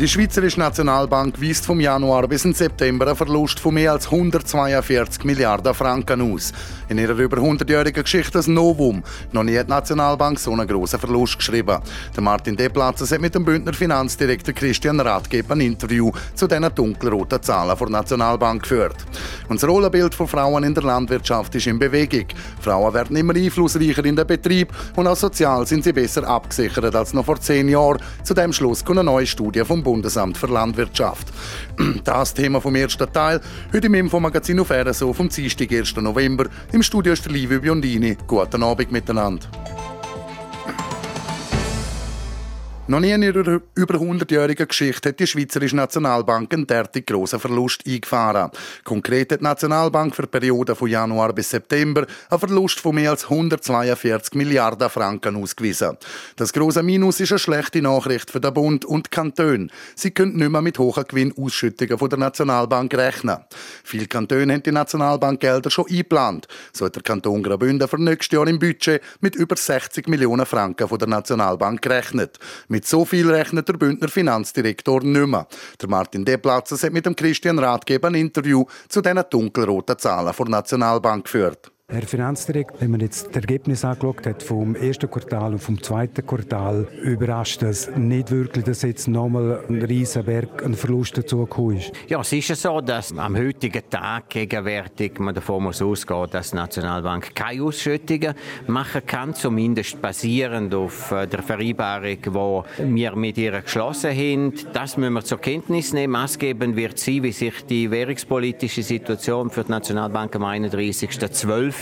Die Schweizerische Nationalbank weist vom Januar bis im September einen Verlust von mehr als 142 Milliarden Franken aus. In ihrer über 100-jährigen Geschichte ein Novum. Noch nie hat die Nationalbank so einen grossen Verlust geschrieben. Der Martin Deplatz hat mit dem Bündner Finanzdirektor Christian Rathgeber ein Interview zu diesen dunkelroten Zahlen der Nationalbank geführt. Und das Rollenbild von Frauen in der Landwirtschaft ist in Bewegung. Frauen werden immer einflussreicher in den Betrieb und auch sozial sind sie besser abgesichert als noch vor zehn Jahren. Zu dem Schluss kommt eine neue Studie vom Bundesamt für Landwirtschaft. Das Thema vom ersten Teil, heute im Infomagazin auf RSO vom Dienstag, 1. November. Im Studio ist Livio Biondini. Guten Abend miteinander. Noch nie in ihrer über 100-jährigen Geschichte hat die Schweizerische Nationalbank einen derartig grossen Verlust eingefahren. Konkret hat die Nationalbank für die Periode von Januar bis September einen Verlust von mehr als 142 Milliarden Franken ausgewiesen. Das große Minus ist eine schlechte Nachricht für den Bund und die Kantone. Sie können nicht mehr mit hohen Gewinnausschüttungen von der Nationalbank rechnen. Viele Kantone haben die Nationalbank Gelder schon eingeplant. So hat der Kanton Graubünden für nächstes Jahr im Budget mit über 60 Millionen Franken von der Nationalbank gerechnet. Mit mit so viel rechnet der Bündner Finanzdirektor nicht mehr. Der Martin Deplatzes hat mit dem Christian Ratgeber ein Interview zu diesen dunkelroten Zahlen der Nationalbank geführt. Herr Finanzdirektor, wenn man jetzt das Ergebnis angeschaut hat vom ersten Quartal und vom zweiten Quartal, überrascht das nicht wirklich, dass jetzt nochmal ein riesen Berg an Verlust dazugekommen ist? Ja, es ist ja so, dass am heutigen Tag gegenwärtig man davon muss ausgehen, dass die Nationalbank keine Ausschüttungen machen kann, zumindest basierend auf äh, der Vereinbarung, die wir mit ihr geschlossen haben. Das müssen wir zur Kenntnis nehmen. Maßgebend wird sein, wie sich die währungspolitische Situation für die Nationalbank am 31.12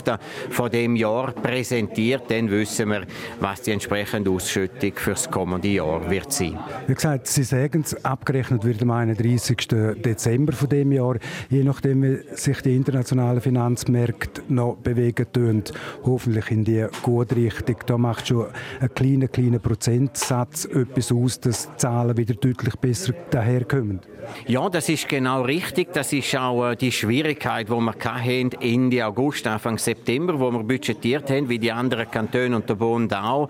von dem Jahr präsentiert, dann wissen wir, was die entsprechende Ausschüttung für das kommende Jahr wird sein. Wie gesagt, Sie sagen es, abgerechnet wird am 31. Dezember von dem Jahr, je nachdem, wie sich die internationalen Finanzmärkte noch bewegen tun, hoffentlich in die gute Richtung. Da macht schon ein kleiner, kleiner Prozentsatz etwas aus, dass die Zahlen wieder deutlich besser daherkommen. Ja, das ist genau richtig. Das ist auch äh, die Schwierigkeit, die wir hatten Ende August, Anfang September, wo wir budgetiert haben, wie die anderen Kantone und der Bund auch.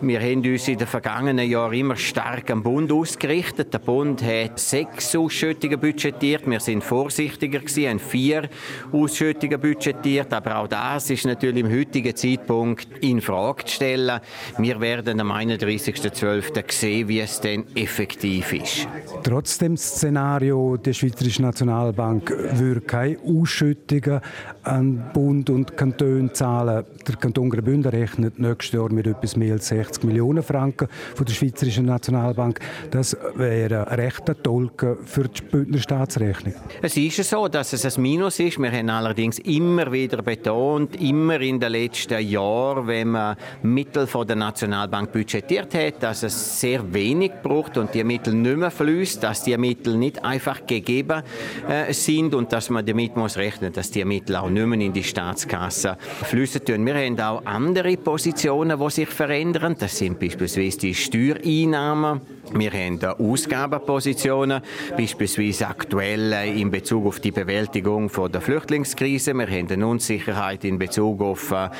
Wir haben uns in den vergangenen Jahren immer stark am Bund ausgerichtet. Der Bund hat sechs Ausschüttungen budgetiert. Wir sind vorsichtiger gewesen, haben vier Ausschüttungen budgetiert. Aber auch das ist natürlich im heutigen Zeitpunkt in Frage zu stellen. Wir werden am 31.12. sehen, wie es denn effektiv ist. Trotzdem Szenario der Schweizerischen Nationalbank würde keine Ausschüttungen an Bund und Kanton zahlen. Der Kanton Graubünden rechnet nächstes Jahr mit etwas mehr als 60 Millionen Franken von der Schweizerischen Nationalbank. Das wäre ein rechter Tolken für die Bündner Staatsrechnung. Es ist so, dass es ein Minus ist. Wir haben allerdings immer wieder betont, immer in den letzten Jahren, wenn man Mittel von der Nationalbank budgetiert hat, dass es sehr wenig braucht und die Mittel nicht mehr fließt, dass die Mittel nicht einfach gegeben äh, sind und dass man damit muss rechnen, dass die Mittel auch nicht mehr in die Staatskasse fließen tun. Wir haben auch andere Positionen, die sich verändern. Das sind beispielsweise die Steuereinnahmen. Wir haben Ausgabenpositionen, beispielsweise aktuell äh, in Bezug auf die Bewältigung der Flüchtlingskrise. Wir haben eine Unsicherheit in Bezug auf äh,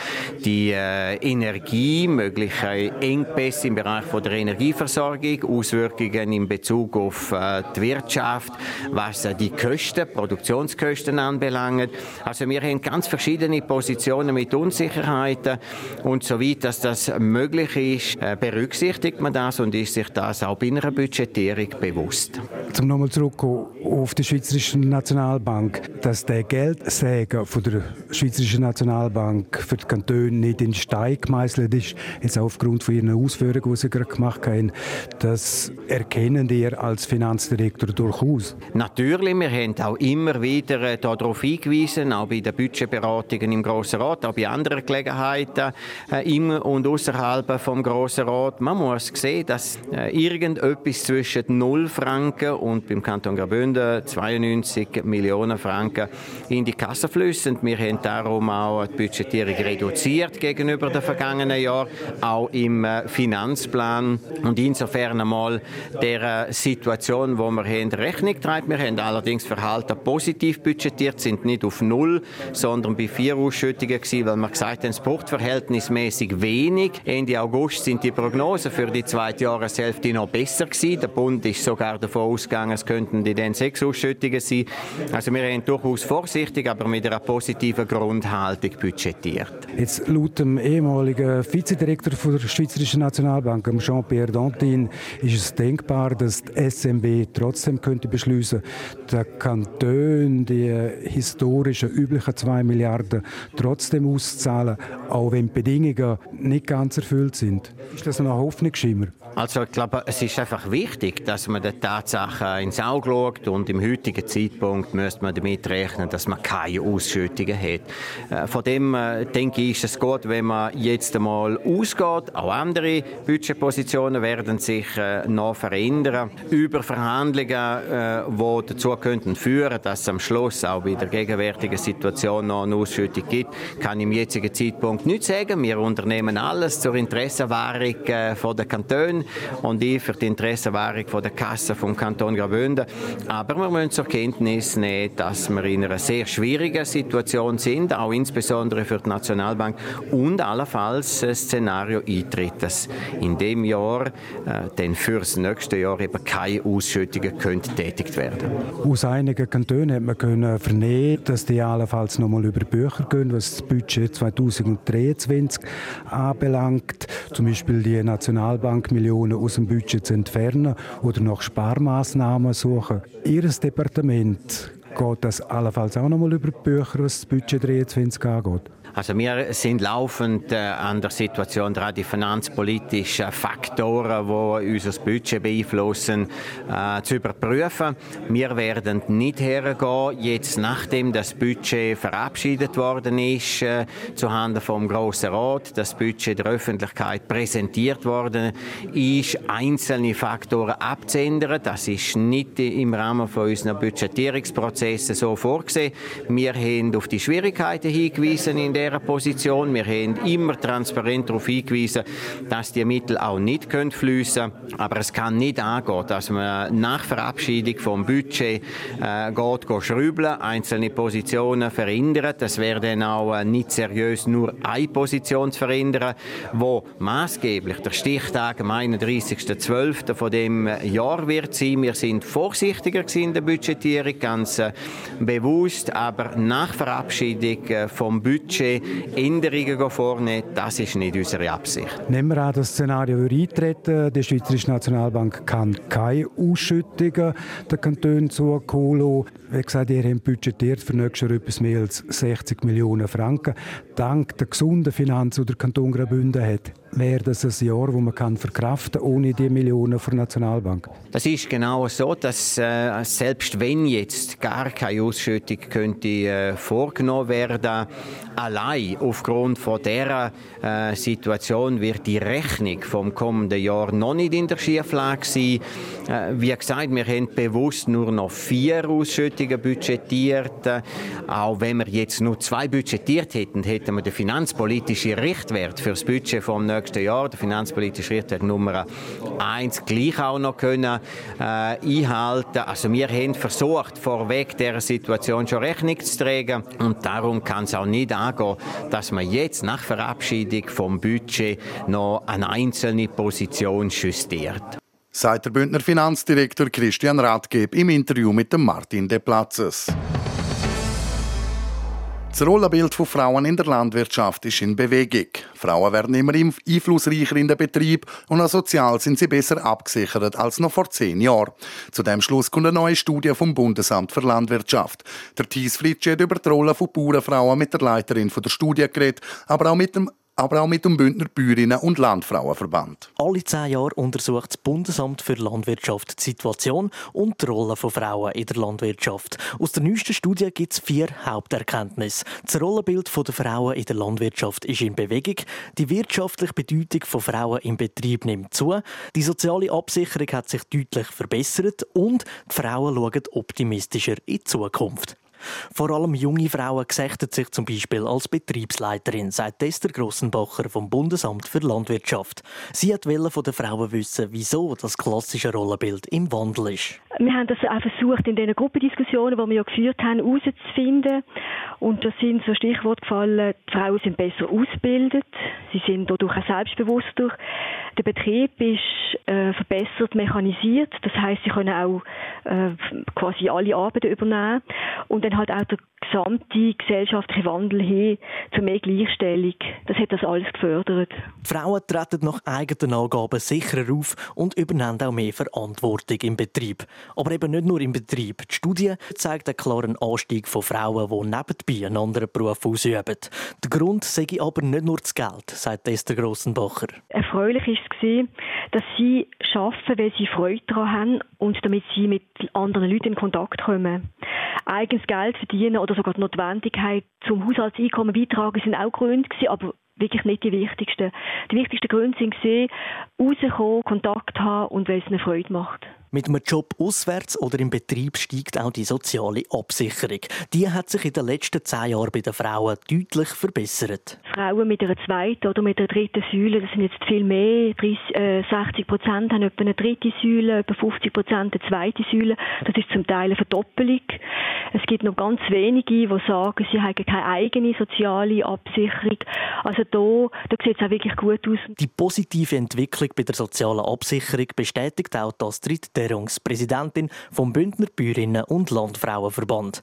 die äh, Energie, mögliche Engpässe im Bereich der Energieversorgung, Auswirkungen in Bezug auf die Wirtschaft, was die Kosten, Produktionskosten anbelangt. Also wir haben ganz verschiedene Positionen mit Unsicherheiten und soweit dass das möglich ist, berücksichtigt man das und ist sich das auch bei einer Budgetierung bewusst. Zum nochmal zurückkommen auf die Schweizerische Nationalbank, dass der Geldsäger von der Schweizerischen Nationalbank für die Kantone nicht in Stein gemeißelt ist, jetzt auch aufgrund von ihren Ausführungen, die sie gerade gemacht haben, das erkennen ihr als Finanzdirektor durchaus? Natürlich, wir haben auch immer wieder äh, darauf hingewiesen, auch bei den Budgetberatungen im Grossen Rat, auch bei anderen Gelegenheiten äh, im und außerhalb vom Grossen Rat. Man muss sehen, dass äh, irgendetwas zwischen 0 Franken und beim Kanton Graubünden 92 Millionen Franken in die Kasse fließen. Wir haben darum auch die Budgetierung reduziert gegenüber den vergangenen Jahren, auch im äh, Finanzplan. Und insofern einmal der Situation, wo wir haben, Rechnung treibt. Wir haben allerdings Verhalten positiv budgetiert, sind nicht auf Null, sondern bei vier Ausschüttungen gewesen, weil wir gesagt haben, es braucht verhältnismäßig wenig. Ende August sind die Prognosen für die zweite Jahreshälfte noch besser gewesen. Der Bund ist sogar davon ausgegangen, es könnten die dann sechs Ausschüttungen sein. Also wir haben durchaus vorsichtig, aber mit einer positiven Grundhaltung budgetiert. Jetzt laut dem ehemaligen Vizedirektor der Schweizerischen Nationalbank, Jean-Pierre Dantin, ist es denkbar, dass die SMB trotzdem könnte beschließen, der Kanton die historischen üblichen 2 Milliarden trotzdem auszahlen, auch wenn die Bedingungen nicht ganz erfüllt sind. Ist das ein Hoffnungsschimmer? Also ich glaube, es ist einfach wichtig, dass man der Tatsache ins Auge schaut und im heutigen Zeitpunkt müsste man damit rechnen, dass man keine Ausschüttungen hat. Äh, von dem äh, denke ich, ist es gut, wenn man jetzt einmal ausgeht. Auch andere Budgetpositionen werden sich äh, noch verändern. Über Verhandlungen, die dazu könnten führen, dass es am Schluss auch bei der gegenwärtigen Situation noch eine Ausschüttung gibt, kann ich im jetzigen Zeitpunkt nicht sagen. Wir unternehmen alles zur Interessenwahrung der Kantone und ich für die Interessenwahrung der Kasse vom Kanton Graubünden. Aber wir müssen zur Kenntnis nehmen, dass wir in einer sehr schwierigen Situation sind, auch insbesondere für die Nationalbank und allenfalls ein Szenario eintritt, dass in dem Jahr äh, dann für das nächste Jahr eben keine Ausschüttungen tätigt werden Aus einigen Kantonen hat man können vernehmen, dass die allenfalls noch mal über Bücher gehen, was das Budget 2023 anbelangt. Zum Beispiel die Nationalbank Millionen aus dem Budget zu entfernen oder nach Sparmaßnahmen suchen. Ihr Departement geht das allenfalls auch noch mal über die Bücher, was das Budget 23 angeht? Also wir sind laufend äh, an der Situation dran, die finanzpolitischen Faktoren, die unser Budget beeinflussen, äh, zu überprüfen. Wir werden nicht hergehen, jetzt nachdem das Budget verabschiedet worden ist, äh, zuhanden vom Grossen Rat, das Budget der Öffentlichkeit präsentiert worden ist, einzelne Faktoren abzuändern. Das ist nicht im Rahmen von unseren Budgetierungsprozessen so vorgesehen. Wir haben auf die Schwierigkeiten hingewiesen in dieser Position. Wir haben immer transparent darauf hingewiesen, dass die Mittel auch nicht fließen können. Aber es kann nicht angehen, dass man nach Verabschiedung vom Budget äh, geht, geht schrübeln, einzelne Positionen verändert. Das wäre dann auch äh, nicht seriös, nur eine Position zu verändern, wo maßgeblich der Stichtag am 31.12. von dem Jahr wird sein. Wir sind vorsichtiger in der Budgetierung, ganz äh, bewusst, aber nach Verabschiedung äh, vom Budget Änderungen vornehmen, das ist nicht unsere Absicht. Nehmen wir an, das Szenario würde eintreten. Die Schweizerische Nationalbank kann keine Ausschüttungen der Kantone zukommen Wie gesagt, ihr habt budgetiert für nächstes Jahr etwas mehr als 60 Millionen Franken. Dank der gesunden Finanz, die der Kanton Graubünden hat, wäre das ein Jahr, wo man kann verkraften ohne die Millionen der Nationalbank? Das ist genau so, dass äh, selbst wenn jetzt gar keine Ausschüttung könnte äh, vorgenommen werden, allein aufgrund von dieser äh, Situation wird die Rechnung vom kommenden Jahr noch nicht in der Schieflage sein. Äh, wie gesagt, wir haben bewusst nur noch vier Ausschüttungen budgetiert. Äh, auch wenn wir jetzt nur zwei budgetiert hätten, hätten wir den finanzpolitischen Richtwert für das Budget vom nächsten Jahr, der finanzpolitische Richtwert Nummer eins, gleich auch noch können äh, einhalten. Also wir haben versucht, vorweg der Situation schon Rechnung zu tragen und darum kann es auch nicht angehen, dass man jetzt nach Verabschiedung vom Budget noch eine einzelne Position justiert. Seit der Bündner Finanzdirektor Christian Rathgeb im Interview mit dem Martin De Platzes. Das Rollenbild von Frauen in der Landwirtschaft ist in Bewegung. Frauen werden immer einflussreicher in den Betrieb und auch sozial sind sie besser abgesichert als noch vor zehn Jahren. Zu dem Schluss kommt eine neue Studie vom Bundesamt für Landwirtschaft. Der Thies Flitsche hat über die Rolle von Bauernfrauen mit der Leiterin der Studie geredet, aber auch mit dem aber auch mit dem Bündner Bäuerinnen- und Landfrauenverband. Alle zehn Jahre untersucht das Bundesamt für Landwirtschaft die Situation und die Rolle von Frauen in der Landwirtschaft. Aus der neuesten Studie gibt es vier Haupterkenntnisse. Das Rollenbild der Frauen in der Landwirtschaft ist in Bewegung. Die wirtschaftliche Bedeutung von Frauen im Betrieb nimmt zu. Die soziale Absicherung hat sich deutlich verbessert und die Frauen schauen optimistischer in die Zukunft. Vor allem junge Frauen gesächten sich zum Beispiel als Betriebsleiterin, sagt Esther Grossenbacher vom Bundesamt für Landwirtschaft. Sie hat von den Frauen wissen, wieso das klassische Rollenbild im Wandel ist. Wir haben das auch versucht, in den Gruppendiskussionen, die wir ja geführt haben, herauszufinden. Und da sind so Stichworte gefallen, die Frauen sind besser ausgebildet, sie sind dadurch auch selbstbewusster. Der Betrieb ist äh, verbessert mechanisiert, das heißt, sie können auch äh, quasi alle Arbeiten übernehmen. Und dann halt auch der gesamte gesellschaftliche Wandel hin zu mehr Gleichstellung. Das hat das alles gefördert. Die Frauen treten nach eigenen Angaben sicherer auf und übernehmen auch mehr Verantwortung im Betrieb. Aber eben nicht nur im Betrieb. Die Studie zeigt einen klaren Anstieg von Frauen, die nebenbei einen anderen Beruf ausüben. Der Grund sei aber nicht nur das Geld, sagt Esther Grossenbacher. Erfreulich war es, dass sie arbeiten, weil sie Freude daran haben und damit sie mit anderen Leuten in Kontakt kommen. Eigenes Geld verdienen oder sogar die Notwendigkeit zum Haushaltseinkommen beitragen sind auch Gründe gewesen, aber wirklich nicht die wichtigsten. Die wichtigsten Gründe sind gesehen, rauskommen, Kontakt haben und weil es eine Freude macht. Mit einem Job auswärts oder im Betrieb steigt auch die soziale Absicherung. Die hat sich in den letzten zehn Jahren bei den Frauen deutlich verbessert. Frauen mit einer zweiten oder mit einer dritten Säule, das sind jetzt viel mehr. 30, äh, 60 Prozent haben etwa eine dritte Säule, etwa 50 Prozent eine zweite Säule. Das ist zum Teil eine Verdoppelung. Es gibt noch ganz wenige, die sagen, sie haben keine eigene soziale Absicherung. Also da, da sieht es auch wirklich gut aus. Die positive Entwicklung bei der sozialen Absicherung bestätigt auch das dritte Präsidentin vom Bündner Bäuerinnen- und Landfrauenverband.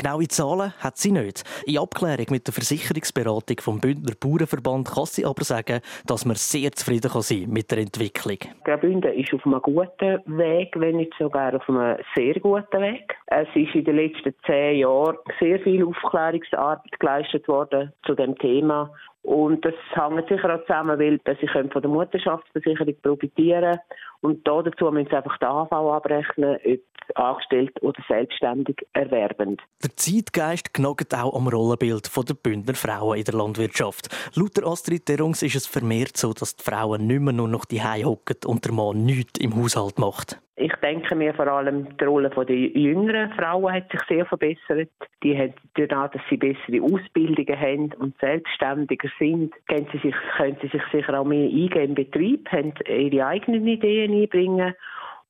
Genaue Zahlen hat sie nicht. In Abklärung mit der Versicherungsberatung vom Bündner Bauernverband kann sie aber sagen, dass man sehr zufrieden kann sein mit der Entwicklung. Graubünden ist auf einem guten Weg, wenn nicht sogar auf einem sehr guten Weg. Es ist in den letzten zehn Jahren sehr viel Aufklärungsarbeit geleistet worden zu dem Thema. Und das hängt sicher auch zusammen, weil sie können von der Mutterschaftsversicherung profitieren und da dazu müssen sie einfach den AV abrechnen, ob angestellt oder selbstständig erwerbend. Der Zeitgeist knockt auch am Rollenbild der Bündner Frauen in der Landwirtschaft. Laut der Astrid Derungs ist es vermehrt so, dass die Frauen nicht mehr nur noch die hocken und der Mann nichts im Haushalt macht. Ich denke mir vor allem, die Rolle der jüngeren Frauen hat sich sehr verbessert. Die haben dadurch, dass sie bessere Ausbildungen haben und selbstständiger sind, können sie sich, können sie sich sicher auch mehr eingehen im Betrieb, haben ihre eigenen Ideen einbringen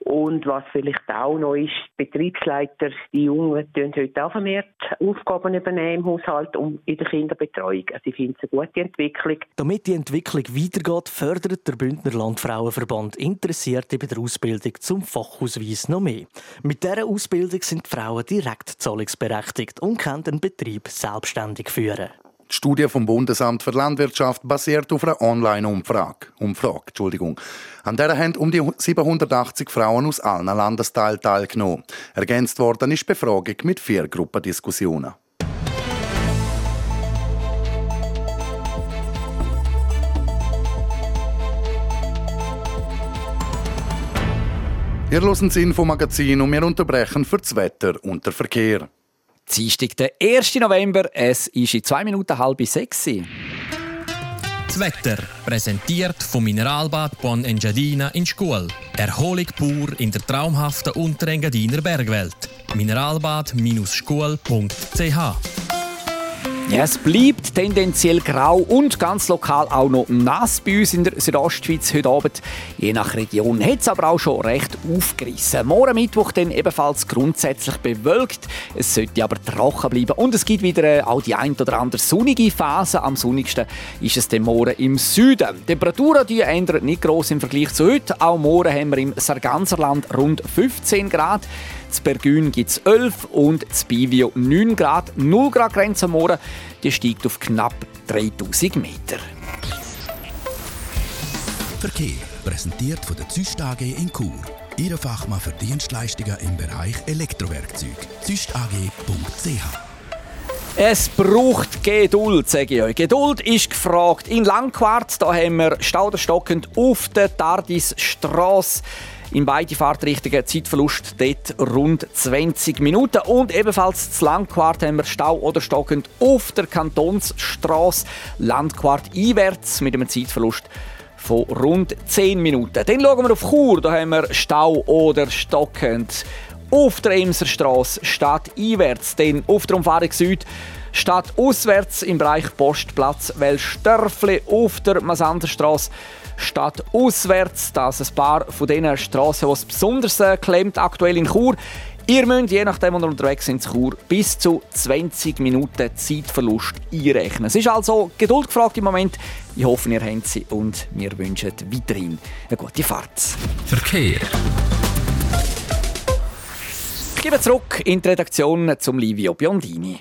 und was vielleicht auch noch ist, Betriebsleiter, die Jungen, tun heute auch vermehrt Aufgaben übernehmen im Haushalt und in der Kinderbetreuung. Also ich finde es eine gute Entwicklung. Damit die Entwicklung weitergeht, fördert der Bündner Landfrauenverband Interessierte bei der Ausbildung zum Fachausweis noch mehr. Mit dieser Ausbildung sind die Frauen direkt zahlungsberechtigt und können den Betrieb selbstständig führen. Die Studie vom Bundesamt für Landwirtschaft basiert auf einer Online-Umfrage. Umfrage, Entschuldigung. An der haben um die 780 Frauen aus allen Landesteilen teilgenommen. Ergänzt worden ist die Befragung mit vier Gruppendiskussionen. Ihr hören das Infomagazin und wir unterbrechen für das Wetter und den Verkehr. Dienstag, der 1. November. Es ist in zwei Minuten halb sechs. Das Wetter präsentiert vom Mineralbad Bon Engadina in Schkuhl. Erholung pur in der traumhaften Unterengadiner Bergwelt. Mineralbad-schkuhl.ch ja, es bleibt tendenziell grau und ganz lokal auch noch nass bei uns in der Südostschweiz heute Abend. Je nach Region hat es aber auch schon recht aufgerissen. Morgen Mittwoch dann ebenfalls grundsätzlich bewölkt. Es sollte aber trocken bleiben und es gibt wieder äh, auch die ein oder andere sonnige Phase. Am sonnigsten ist es dann morgen im Süden. Die Temperaturen die ändern nicht groß im Vergleich zu heute. Auch morgen haben wir im Sarganserland rund 15 Grad. Z Bergün gibt es 11 und z Bivio 9 Grad. 0 Grad Grenze am Morgen, die steigt auf knapp 3000 Meter. Verkehr präsentiert von der Züst AG in Chur. Ihre Fachmann für Dienstleistungen im Bereich Elektrowerkzeug. züstag.ch Es braucht Geduld, sage ich euch. Geduld ist gefragt. In Langquart da haben wir stauderstockend auf der Tardisstrasse in beide Fahrtrichtungen Zeitverlust dort rund 20 Minuten. Und ebenfalls zu Landquart haben wir Stau oder stockend auf der Kantonsstraße Landquart einwärts mit einem Zeitverlust von rund 10 Minuten. Dann schauen wir auf Chur, da haben wir Stau oder stockend auf der Emserstraße statt einwärts, dann auf der Umfahrung Süd statt auswärts im Bereich Postplatz Wellstörfli auf der Masanderstraße statt auswärts. Das ein paar von diesen Straßen, die es besonders äh, klemmt aktuell in Chur. Ihr müsst, je nachdem, wo ihr unterwegs sind, in Chur, bis zu 20 Minuten Zeitverlust einrechnen. Es ist also Geduld gefragt im Moment. Ich hoffe, ihr habt sie und wir wünschen weiterhin eine gute Fahrt. Verkehr. Ich gebe zurück in die Redaktion zum Livio Biondini.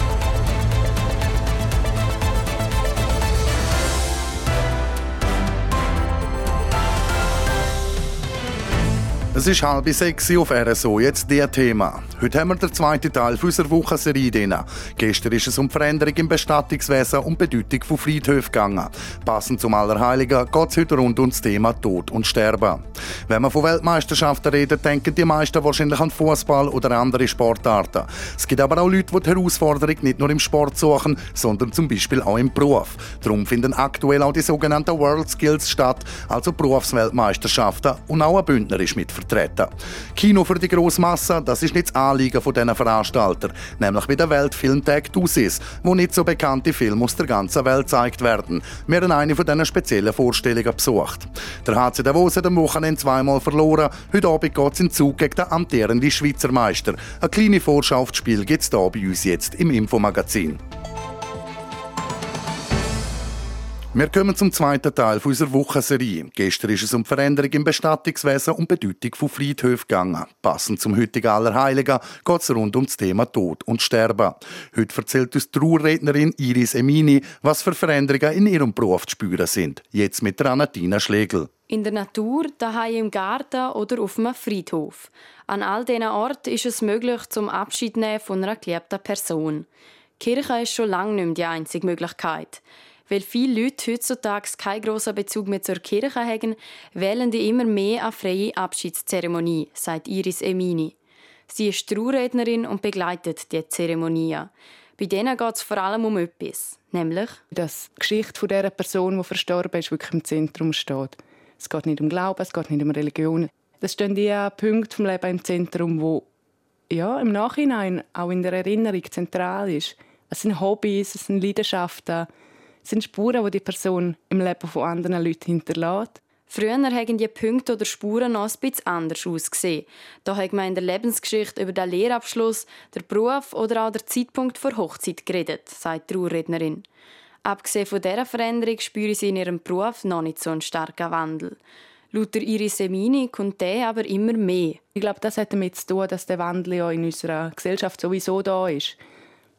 Es ist halb sechs auf RSO, jetzt der Thema. Heute haben wir den zweiten Teil unserer Wochenserie drin. Gestern ist es um Veränderung im Bestattungswesen und Bedeutung von Friedhöfen gegangen. Passend zum Allerheiligen geht es heute rund um das Thema Tod und Sterben. Wenn man von Weltmeisterschaften redet, denken die meisten wahrscheinlich an Fußball oder andere Sportarten. Es gibt aber auch Leute, die die Herausforderung nicht nur im Sport suchen, sondern zum Beispiel auch im Beruf. Darum finden aktuell auch die sogenannten World Skills statt, also Berufsweltmeisterschaften, und auch ein Bündner ist mit vertreten. Kino für die grosse Masse, das ist nicht das Anliegen von diesen Veranstaltern, nämlich wie der Weltfilmtag Dusis, wo nicht so bekannte Filme aus der ganzen Welt gezeigt werden. Wir haben eine von diesen speziellen Vorstellungen besucht. Der HC Davos hat am Wochenende zweimal verloren. Heute Abend geht es in Zug gegen den amtierenden Schweizer Meister. Eine kleine Vorschau auf das Spiel gibt es hier bei uns jetzt im Infomagazin. Wir kommen zum zweiten Teil unserer Wochenserie. Gestern ist es um die Veränderung im Bestattungswesen und Bedeutung von Friedhöfen gegangen. Passend zum heutigen Allerheiligen geht es rund um das Thema Tod und Sterben. Heute erzählt uns die Trauerrednerin Iris Emini, was für Veränderungen in ihrem Beruf zu spüren sind. Jetzt mit der Anatina Schlegel. In der Natur, daheim im Garten oder auf einem Friedhof. An all diesen Orten ist es möglich, zum Abschied nehmen von einer geliebten Person. Die Kirche ist schon lange nicht mehr die einzige Möglichkeit. Weil viele Leute heutzutage keinen grossen Bezug mehr zur Kirche haben, wählen die immer mehr eine freie Abschiedszeremonie, sagt Iris Emini. Sie ist Traurednerin und begleitet die Zeremonie. Bei denen geht es vor allem um etwas, nämlich dass die Geschichte der Person, die verstorben ist, wirklich im Zentrum steht. Es geht nicht um Glauben, es geht nicht um Religion. Das stehen die Punkte vom Leben im Zentrum, wo ja im Nachhinein auch in der Erinnerung zentral ist. Es sind Hobbys, es sind Leidenschaften, sind Spuren, die die Person im Leben von anderen Leuten hinterlässt. Früher haben die Punkte oder Spuren noch ein bisschen anders ausgesehen. Da hat man in der Lebensgeschichte über den Lehrabschluss, den Beruf oder auch den Zeitpunkt der Hochzeit geredet, sagt die Trauerrednerin. Abgesehen von dieser Veränderung spüren sie in ihrem Beruf noch nicht so einen starken Wandel. Laut Iris Semini kommt der aber immer mehr. Ich glaube, das hat damit zu tun, dass der Wandel ja in unserer Gesellschaft sowieso da ist.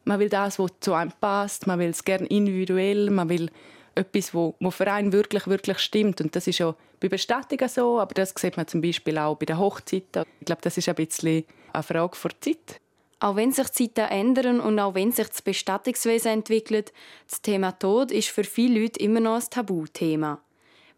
Man will das, was zu einem passt, man will es gerne individuell, man will etwas, wo, wo für einen wirklich, wirklich stimmt. Und das ist ja bei Bestattungen so, aber das sieht man zum Beispiel auch bei den Hochzeiten. Ich glaube, das ist ein bisschen eine Frage der Zeit. Auch wenn sich die Zeiten ändern und auch wenn sich das Bestattungswesen entwickelt, das Thema Tod ist für viele Leute immer noch ein Tabuthema.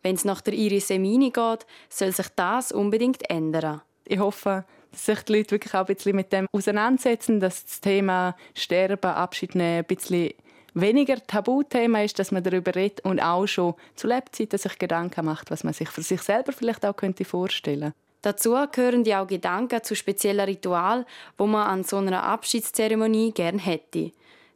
Wenn es nach der Iris Semini geht, soll sich das unbedingt ändern. Ich hoffe, sich die Leute wirklich auch ein bisschen mit dem auseinandersetzen, dass das Thema Sterben, Abschied nehmen ein bisschen weniger Tabuthema ist, dass man darüber redet und auch schon zu Lebzeiten sich Gedanken macht, was man sich für sich selber vielleicht auch könnte vorstellen Dazu gehören ja auch Gedanken zu speziellen Ritualen, wo man an so einer Abschiedszeremonie gern hätte.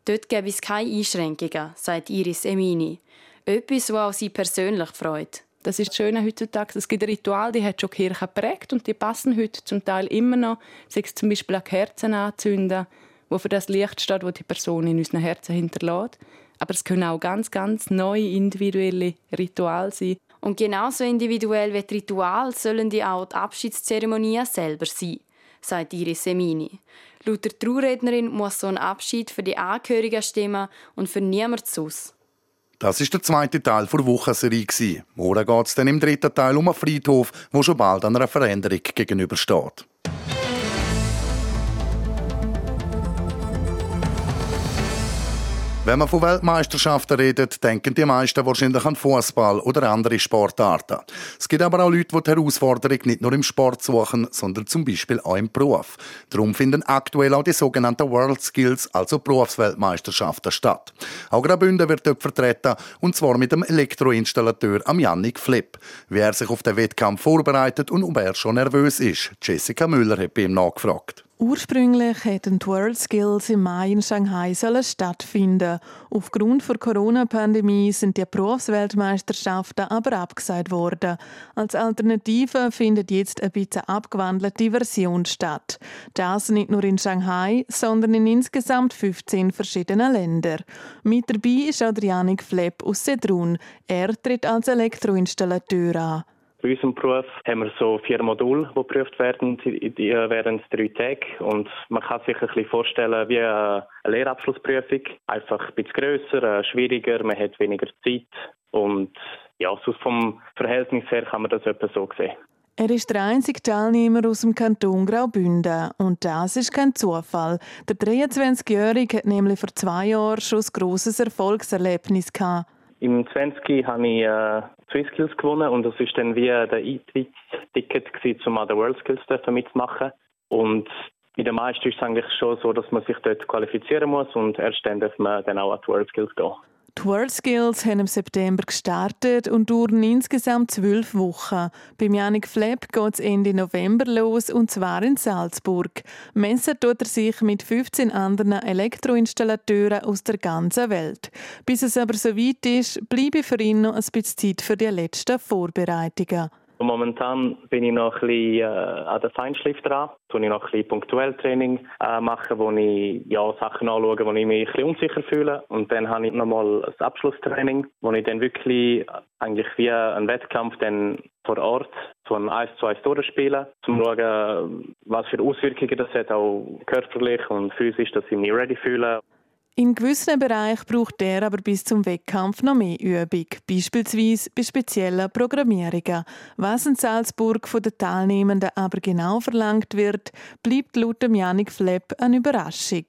Dort gäbe es keine Einschränkungen, sagt Iris Emini. Etwas, was auch sie persönlich freut. Das ist das Schöne heutzutage. Es gibt Rituale, die hat schon die Kirche geprägt und die passen heute zum Teil immer noch. Sei es zum Beispiel Kerzen anzünden, wo für das Licht steht, wo die Person in unseren Herzen hinterlässt. Aber es können auch ganz, ganz neue individuelle Rituale sein. Und genauso individuell wie die Ritual sollen die auch die Abschiedszeremonien selber sein, sagt Iris Semini. Laut der Traurednerin muss so ein Abschied für die Angehörigen stimmen und für niemand sonst. Das ist der zweite Teil der Wochenserie. Morgen geht es dann im dritten Teil um einen Friedhof, der schon bald einer Veränderung gegenübersteht. Wenn man von Weltmeisterschaften redet, denken die meisten wahrscheinlich an Fußball oder andere Sportarten. Es gibt aber auch Leute, die die Herausforderung nicht nur im Sport suchen, sondern zum Beispiel auch im Beruf. Darum finden aktuell auch die sogenannten World Skills, also Berufsweltmeisterschaften, statt. Auch Graubünden wird dort vertreten, und zwar mit dem Elektroinstallateur am Yannick Flip. Wie er sich auf den Wettkampf vorbereitet und ob er schon nervös ist, Jessica Müller hat bei ihm nachgefragt. Ursprünglich hätten die World Skills im Mai in Shanghai sollen stattfinden. Aufgrund der Corona-Pandemie sind die Berufsweltmeisterschaften aber abgesagt worden. Als Alternative findet jetzt eine bisschen abgewandelte Version statt. Das nicht nur in Shanghai, sondern in insgesamt 15 verschiedenen Ländern. Mit dabei ist Adrianik Flepp aus Sedrun. Er tritt als Elektroinstallateur an. Bei unserem Beruf haben wir so vier Module, die geprüft werden während drei Tage. Und man kann sich ein bisschen vorstellen wie eine Lehrabschlussprüfung. Einfach ein bisschen grösser, äh, schwieriger, man hat weniger Zeit. Und ja, so vom Verhältnis her kann man das etwa so sehen. Er ist der einzige Teilnehmer aus dem Kanton Graubünden. Und das ist kein Zufall. Der 23-Jährige hat nämlich vor zwei Jahren schon ein grosses Erfolgserlebnis gehabt. Im 20. habe ich äh, Skills gewonnen und das ist dann wie der Eintrittsticket um an den World Skills mitzumachen. Und in den meisten ist es eigentlich schon so, dass man sich dort qualifizieren muss und erst dann darf man dann auch an die World Skills gehen. Die World Skills haben im September gestartet und dauern insgesamt zwölf Wochen. Beim Janik Flepp geht es Ende November los und zwar in Salzburg. Messen tut er sich mit 15 anderen Elektroinstallateuren aus der ganzen Welt. Bis es aber so weit ist, bleibe für ihn noch ein bisschen Zeit für die letzten Vorbereitungen. Momentan bin ich noch ein bisschen äh, an der Feinschliff dran, wo ich noch ein bisschen punktuell Training äh, mache, wo ich ja, Sachen anschaue, wo ich mich ein bisschen unsicher fühle. Und dann habe ich nochmal ein Abschlusstraining, wo ich dann wirklich eigentlich wie ein Wettkampf dann vor Ort von 1 zu 1 durchspiele, um zu schauen, was für Auswirkungen das hat, auch körperlich und physisch, dass ich mich ready fühle. In gewissen Bereichen braucht er aber bis zum Wettkampf noch mehr Übung, beispielsweise bei speziellen Programmierungen. Was in Salzburg von den Teilnehmenden aber genau verlangt wird, bleibt laut Janik Flepp eine Überraschung.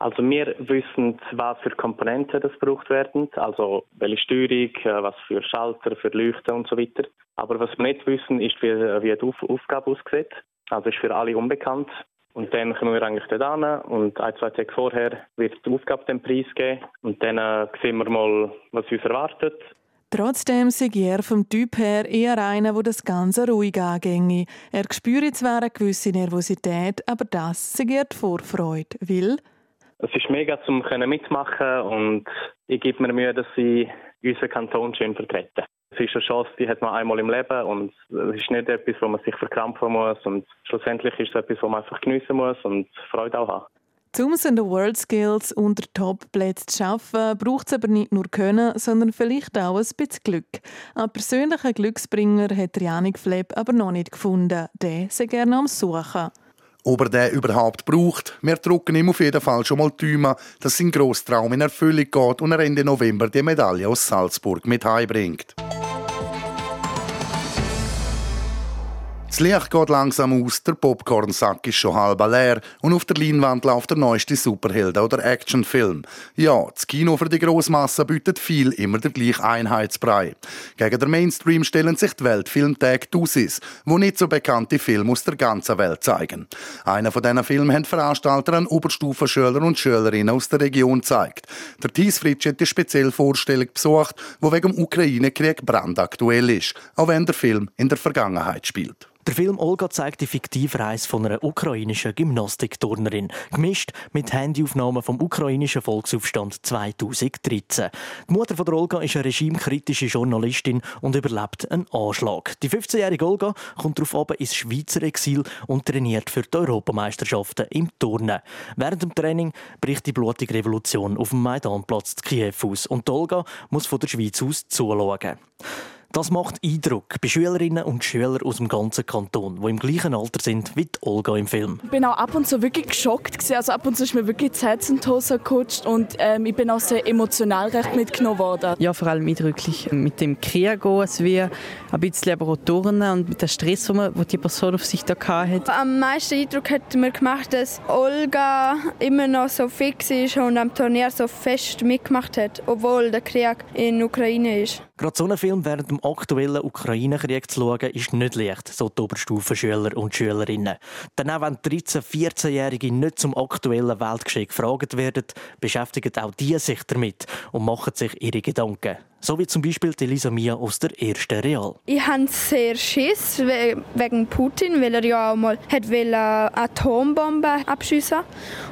Also wir wissen, was für Komponenten das gebraucht werden, also welche Steuerung, äh, was für Schalter, für Leuchten und so weiter. Aber was wir nicht wissen, ist, wie, wie die Aufgabe aussieht. Also ist für alle unbekannt. Und dann kommen wir eigentlich dort an und ein, zwei Tage vorher wird die Aufgabe den Preis geben und dann äh, sehen wir mal, was uns erwartet. Trotzdem sei er vom Typ her eher einer, der das Ganze ruhig anginge. Er spüre zwar eine gewisse Nervosität, aber das sei er die Vorfreude. Will? Es ist mega zum mitmachen und ich gebe mir Mühe, dass ich unseren Kanton schön vertrete. Es ist eine Chance, die hat man einmal im Leben und es ist nicht etwas, wo man sich verkrampfen muss und schlussendlich ist es etwas, wo man einfach geniessen muss und Freude auch haben. Um in den World Skills unter Top-Plätzen zu schaffen, braucht es aber nicht nur Können, sondern vielleicht auch ein bisschen Glück. Einen persönlichen Glücksbringer hat Janik Fleb aber noch nicht gefunden. Der sei gerne am Suchen. Ob er den überhaupt braucht, wir drücken ihm auf jeden Fall schon mal Daumen, dass sein Grosstraum in Erfüllung geht und er Ende November die Medaille aus Salzburg mit heimbringt. Das Licht geht langsam aus, der Popcornsack ist schon halb leer und auf der Leinwand läuft der neueste Superhelden- oder Actionfilm. Ja, das Kino für die Grossmasse bietet viel immer der gleiche Einheitsbrei. Gegen den Mainstream stellen sich die Weltfilmtage Dusis, wo nicht so bekannte Filme aus der ganzen Welt zeigen. Einer von diesen Filmen haben Veranstalter an Oberstufenschüler und Schülerinnen aus der Region gezeigt. Der Thies Fritsch hat die spezielle Vorstellung besucht, wo wegen dem Ukraine-Krieg brandaktuell ist, auch wenn der Film in der Vergangenheit spielt. Der Film Olga zeigt die fiktive Reise von einer ukrainischen Gymnastikturnerin, gemischt mit Handyaufnahmen vom ukrainischen Volksaufstand 2013. Die Mutter von Olga ist eine regimekritische Journalistin und überlebt einen Anschlag. Die 15-jährige Olga kommt darauf ab ins Schweizer Exil und trainiert für die Europameisterschaften im Turnen. Während dem Training bricht die blutige Revolution auf dem Maidanplatz zu Kiew aus und Olga muss von der Schweiz aus zuschauen. Das macht Eindruck bei Schülerinnen und Schülern aus dem ganzen Kanton, die im gleichen Alter sind wie Olga im Film. Ich bin auch ab und zu wirklich geschockt. Gewesen. Also ab und zu ist mir wirklich das Herz in die Hose gerutscht und ähm, ich bin auch sehr emotional recht mitgenommen worden. Ja, vor allem eindrücklich. Mit dem Krieg gehen, es wie ein bisschen aber auch turnen und mit dem Stress, den die Person auf sich da hatte. Am meisten Eindruck hat mir gemacht, dass Olga immer noch so fix ist und am Turnier so fest mitgemacht hat, obwohl der Krieg in der Ukraine ist. Gerade so einen Film während dem aktuellen Ukraine-Krieg zu schauen, ist nicht leicht, so die Oberstufenschüler und Schülerinnen. Denn auch wenn 13-, 14-Jährige nicht zum aktuellen Weltgeschehen gefragt werden, beschäftigen auch die sich damit und machen sich ihre Gedanken. So wie zum Beispiel Elisa Mia aus der ersten Real. Ich habe sehr Schiss wegen Putin, weil er ja auch mal hat Atombomben abschiessen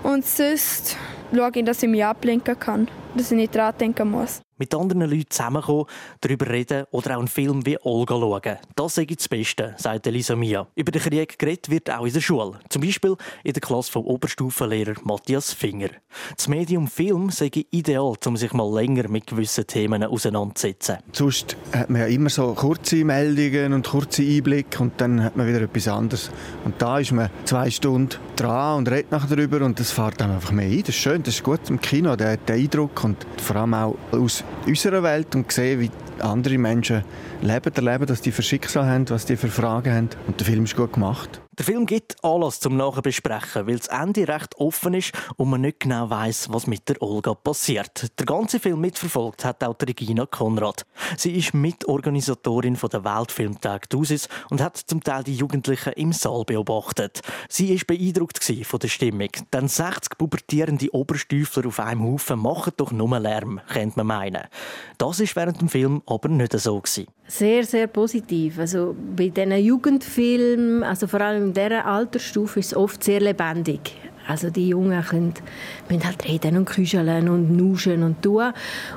und sonst schaue ich, dass ich mich ablenken kann, dass ich nicht dran denken muss mit anderen Leuten zusammenkommen, darüber reden oder auch einen Film wie Olga schauen. Das ist das Beste, sagt Elisa Mia. Über den Krieg geredet wird auch in der Schule. Zum Beispiel in der Klasse vom Oberstufenlehrer Matthias Finger. Das Medium Film sei ideal, um sich mal länger mit gewissen Themen auseinanderzusetzen. Sonst hat man ja immer so kurze Meldungen und kurze Einblicke und dann hat man wieder etwas anderes. Und da ist man zwei Stunden dran und redet nachher darüber und das fährt dann einfach mehr ein. Das ist schön, das ist gut im Kino, der, der Eindruck und vor allem auch aus unserer Welt und sehen, wie andere Menschen leben, erleben, dass die für Schicksal haben, was die für Fragen haben. Und der Film ist gut gemacht. Der Film gibt alles zum Nachbesprechen, weil das Ende recht offen ist und man nicht genau weiß, was mit der Olga passiert. Der ganze Film mitverfolgt hat auch Regina Konrad. Sie ist Mitorganisatorin von der Weltfilmtag Dusis und hat zum Teil die Jugendlichen im Saal beobachtet. Sie ist beeindruckt von der Stimmung. Denn 60 pubertierende Oberstüfler auf einem Haufen machen doch nur Lärm, könnte man meinen. Das ist während dem Film aber nicht so gewesen. Sehr, sehr positiv. Also bei diesen Jugendfilmen, also vor allem in dieser Altersstufe ist es oft sehr lebendig. Also die Jungen können, können halt reden und küscheln und nuschen und tun.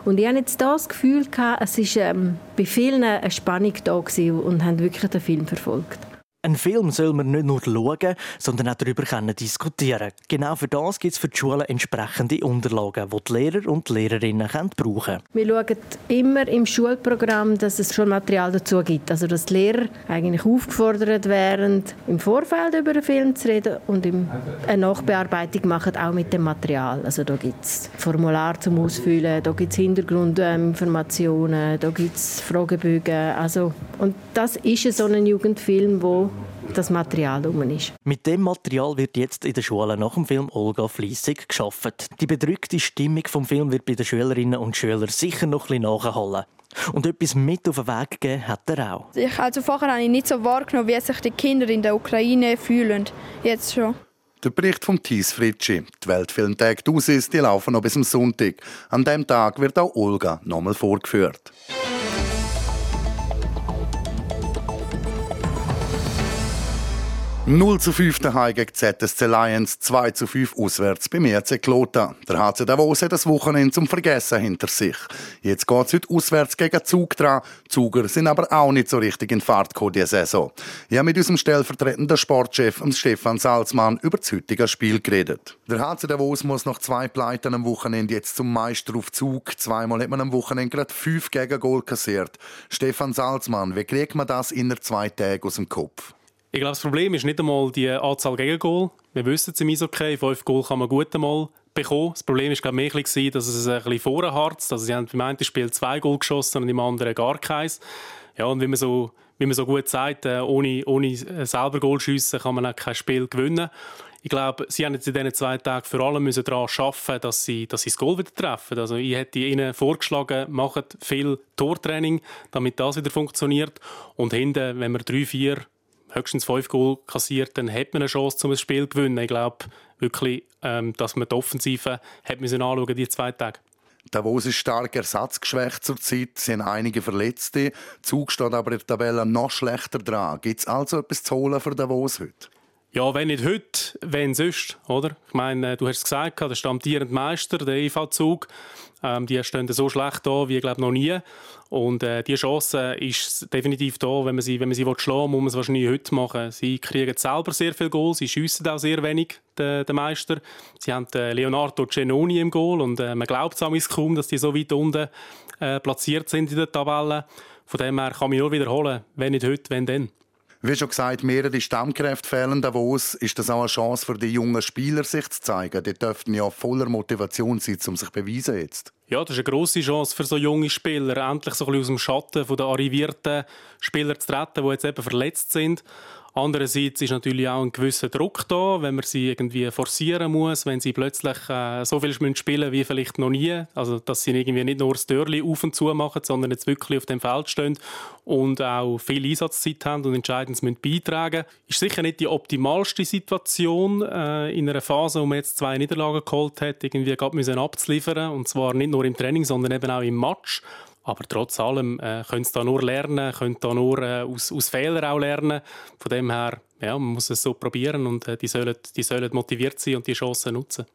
Und ich hatte jetzt das Gefühl, es war ähm, bei vielen eine Spannung da und haben wirklich den Film verfolgt. Ein Film soll man nicht nur schauen, sondern auch darüber diskutieren Genau für das gibt es für die Schulen entsprechende Unterlagen, die die Lehrer und die Lehrerinnen brauchen können. Wir schauen immer im Schulprogramm, dass es schon Material dazu gibt. Also dass die Lehrer eigentlich aufgefordert werden, im Vorfeld über den Film zu reden und eine Nachbearbeitung machen, auch mit dem Material. Also da gibt es Formular zum Ausfüllen, da gibt es Hintergrundinformationen, da gibt es Fragebögen. Also, und das ist so ein Jugendfilm, wo das Material rum ist. Mit dem Material wird jetzt in der Schule nach dem Film Olga fließig geschaffen. Die bedrückte Stimmung vom Film wird bei den Schülerinnen und Schülern sicher noch ein bisschen nachholen. Und etwas mit auf den Weg gegeben hat er auch. Ich, also vorher habe ich nicht so wahrgenommen, wie sich die Kinder in der Ukraine fühlen. Jetzt schon. Der Bericht von Thies Fritschi. Die Weltfilmtage Dusis, die laufen noch bis zum Sonntag. An dem Tag wird auch Olga nochmal vorgeführt. 0 zu 5 daheim gegen ZSC Lions, 2 zu 5 auswärts beim ERC Klota. Der HC Davos hat das Wochenende zum Vergessen hinter sich. Jetzt geht es heute auswärts gegen Zug dran. Zuger sind aber auch nicht so richtig in Fahrt gekommen diese Saison. Ich habe mit unserem stellvertretenden Sportchef Stefan Salzmann über das heutige Spiel geredet. Der HC Davos muss nach zwei Pleiten am Wochenende jetzt zum Meister auf Zug. Zweimal hat man am Wochenende gerade fünf Gegengol kassiert. Stefan Salzmann, wie kriegt man das in zwei Tagen aus dem Kopf? Ich glaube, das Problem ist nicht einmal die Anzahl Gegengol. Wir wissen es im Eishockey, fünf Goal kann man gut einmal bekommen. Das Problem war mehr, dass es ein bisschen vorharzt. Also sie haben im einen Spiel zwei Goal geschossen und im anderen gar keins. Ja, und wie man so, wie man so gut sagt, äh, ohne, ohne selber Goal schiessen kann man auch kein Spiel gewinnen. Ich glaube, sie haben jetzt in diesen zwei Tagen vor allem müssen daran arbeiten, dass sie, dass sie das Goal wieder treffen. Also ich hätte ihnen vorgeschlagen, macht viel Tortraining, damit das wieder funktioniert. Und hinten, wenn wir drei, vier höchstens fünf Goal kassiert, dann hat man eine Chance, um das Spiel zu gewinnen. Ich glaube wirklich, ähm, dass man die Offensive hat müssen anschauen, die zwei Tage. Davos ist stark ersatzgeschwächt zurzeit, es sind einige Verletzte. Zug steht aber in der Tabelle noch schlechter dran. Gibt es also etwas zu holen für Davos heute? Ja, wenn nicht heute, wenn sonst, oder? Ich meine, du hast es gesagt, der stammtierende Meister, der EV-Zug, ähm, die stehen so schlecht da wie, glaube noch nie. Und äh, die Chance ist definitiv da, wenn man sie, wenn man sie schlagen will, muss man es wahrscheinlich heute machen. Sie kriegen selber sehr viel Goal, sie schiessen auch sehr wenig, der, der Meister. Sie haben äh, Leonardo Genoni im Goal und äh, man glaubt es kaum, dass die so weit unten äh, platziert sind in der Tabelle. Von dem her kann ich nur wiederholen, wenn nicht heute, wenn dann. Wie schon gesagt, mehrere Stammkräfte fehlen Davos. Ist das auch eine Chance für die jungen Spieler, sich zu zeigen? Die dürften ja voller Motivation sein, um sich zu beweisen jetzt. Ja, das ist eine grosse Chance für so junge Spieler, endlich so ein bisschen aus dem Schatten der arrivierten Spieler zu treten, die jetzt eben verletzt sind. Andererseits ist natürlich auch ein gewisser Druck da, wenn man sie irgendwie forcieren muss, wenn sie plötzlich äh, so viel spielen wie vielleicht noch nie. Also, dass sie irgendwie nicht nur das Türli auf und zu machen, sondern jetzt wirklich auf dem Feld stehen und auch viel Einsatzzeit haben und entscheidend müssen beitragen. Ist sicher nicht die optimalste Situation äh, in einer Phase, wo man jetzt zwei Niederlagen geholt hat, irgendwie gerade müssen abzuliefern und zwar nicht nur im Training, sondern eben auch im Match. Aber trotz allem äh, können sie da nur lernen, können da nur äh, aus, aus Fehlern auch lernen. Von dem her, ja, man muss es so probieren und äh, die, sollen, die sollen motiviert sein und die Chancen nutzen.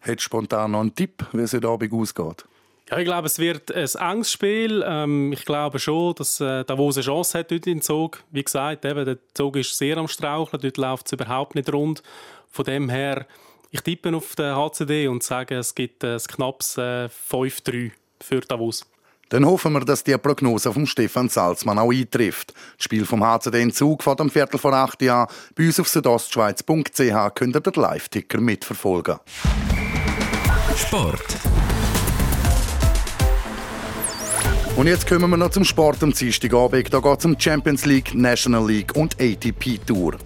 Hättest du spontan noch einen Tipp, wie es heute Abend ausgeht? Ja, ich glaube, es wird ein enges Spiel. Ähm, ich glaube schon, dass äh, Davos eine Chance hat dort in Zug. Wie gesagt, eben, der Zug ist sehr am Straucheln, dort läuft es überhaupt nicht rund. Von dem her, ich tippe auf den HCD und sage, es gibt ein knappes äh, 5-3 für Davos. Dann hoffen wir, dass die Prognose von Stefan Salzmann auch eintrifft. Das Spiel vom HCD in Zug vor dem Viertel vor acht Jahren. Bei uns auf südostschweiz.ch könnt ihr den Live-Ticker mitverfolgen. Sport. Und jetzt kommen wir noch zum Sport am Dienstagabend. Da geht es um Champions League, National League und ATP Tour.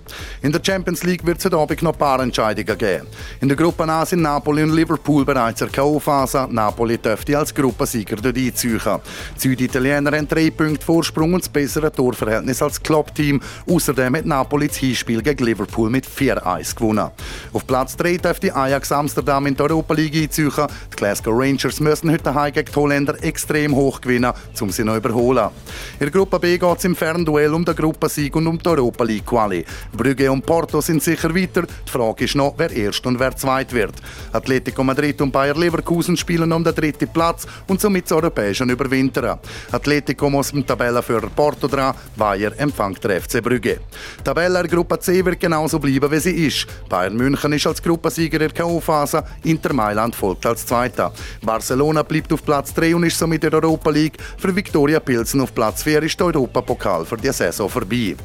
In der Champions League wird es heute Abend noch ein paar Entscheidungen geben. In der Gruppe A sind Napoli und Liverpool bereits in der K.O.-Phase. Napoli dürfte als Gruppensieger dort einziehen. Die Süditaliener haben drei Punkte Vorsprung und das bessere Torverhältnis als Clubteam. Außerdem hat Napoli das Hinspiel gegen Liverpool mit 4-1 gewonnen. Auf Platz 3 dürfte Ajax Amsterdam in der Europa League einziehen. Die Glasgow Rangers müssen heute daheim gegen die Holländer extrem hoch gewinnen um sie noch zu überholen. In der Gruppe B geht es im Fernduell um den Gruppensieg und um die Europa League Quali. Brügge und Porto sind sicher weiter. Die Frage ist noch, wer erst und wer zweit wird. Atletico Madrid und Bayer Leverkusen spielen um den dritten Platz und somit das Europäischen überwintern. Atletico muss mit Tabellenführer Porto dran, Bayer empfängt der FC Brügge. Die Tabelle der Gruppe C wird genauso bleiben, wie sie ist. Bayern München ist als Gruppensieger in der K.O.-Phase, Inter Mailand folgt als Zweiter. Barcelona bleibt auf Platz 3 und ist somit in der Europa League. Für Viktoria Pilsen auf Platz 4 ist der Europapokal für die Saison vorbei.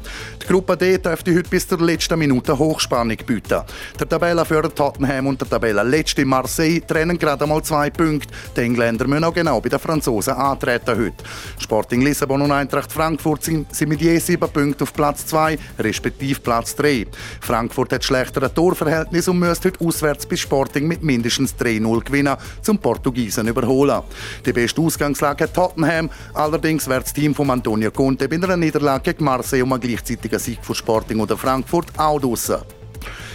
Die Gruppe D dürfte heute bis zur letzten Minute Hochspannung bieten. Der Tabellenführer Tottenham und der Tabellenletzte Marseille trennen gerade mal zwei Punkte. Die Engländer müssen auch genau bei den Franzosen antreten heute. Sporting Lissabon und Eintracht Frankfurt sind, mit je sieben Punkten auf Platz 2, respektive Platz 3. Frankfurt hat schlechtere Torverhältnis und müsste heute auswärts bis Sporting mit mindestens 3-0 gewinnen, zum Portugiesen überholen. Die beste Ausgangslage hat Tottenham, allerdings wäre das Team von Antonio Conte bei einer Niederlage gegen Marseille um einen gleichzeitigen Sieg von Sporting oder Frankfurt auch draussen.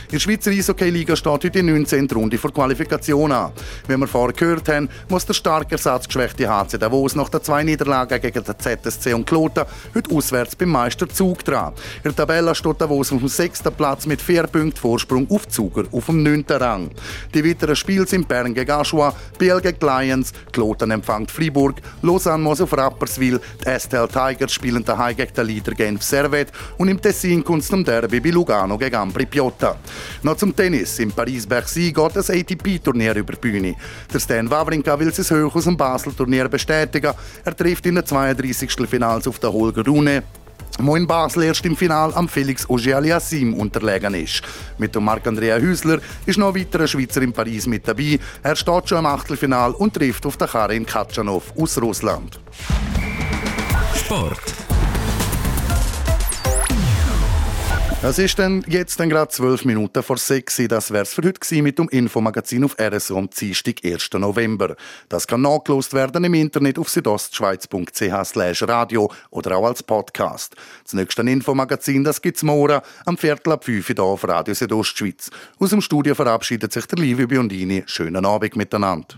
In der Schweizer Eishockey-Liga steht heute die 19. Runde vor Qualifikation an. Wie wir vorher gehört haben, muss der stark ersatzgeschwächte HC Davos nach der zwei Niederlagen gegen den ZSC und Kloten heute auswärts beim Meister Zug dran. In der Tabelle steht Davos auf dem sechsten Platz mit vier Punkten Vorsprung auf Zuger auf dem neunten Rang. Die weiteren Spiele sind Bern gegen Aschua, Biel gegen Lions, Kloten empfängt Fribourg, Lausanne muss auf Rapperswil, die STL Tigers spielen daheim gegen den Leader Genf Servet und im Tessin kommt es zum Derby bei Lugano gegen Ambri Piotta. Noch zum Tennis. Im Paris-Bercy geht das ATP-Turnier über die Bühne. Der Stan Wawrinka will sich hoch aus dem Basel-Turnier bestätigen. Er trifft in den 32. Finals auf den Holger Rune wo in Basel erst im Final am Felix Auger-Aliassime unterlegen ist. Mit dem Marc-Andrea Hüsler ist noch ein weiterer Schweizer in Paris mit dabei. Er steht schon im Achtelfinal und trifft auf den Karin Katschanov aus Russland. Sport. Es ist dann jetzt dann gerade zwölf Minuten vor sechs. Das wär's für heute gewesen mit dem Infomagazin auf RSO am Dienstag, 1. November. Das kann nachgelost werden im Internet auf südostschweiz.ch radio oder auch als Podcast. Das nächste Infomagazin, das gibt's morgen am Viertel ab fünf hier auf Radio Südostschweiz. Aus dem Studio verabschiedet sich der Livio Biondini. Schönen Abend miteinander.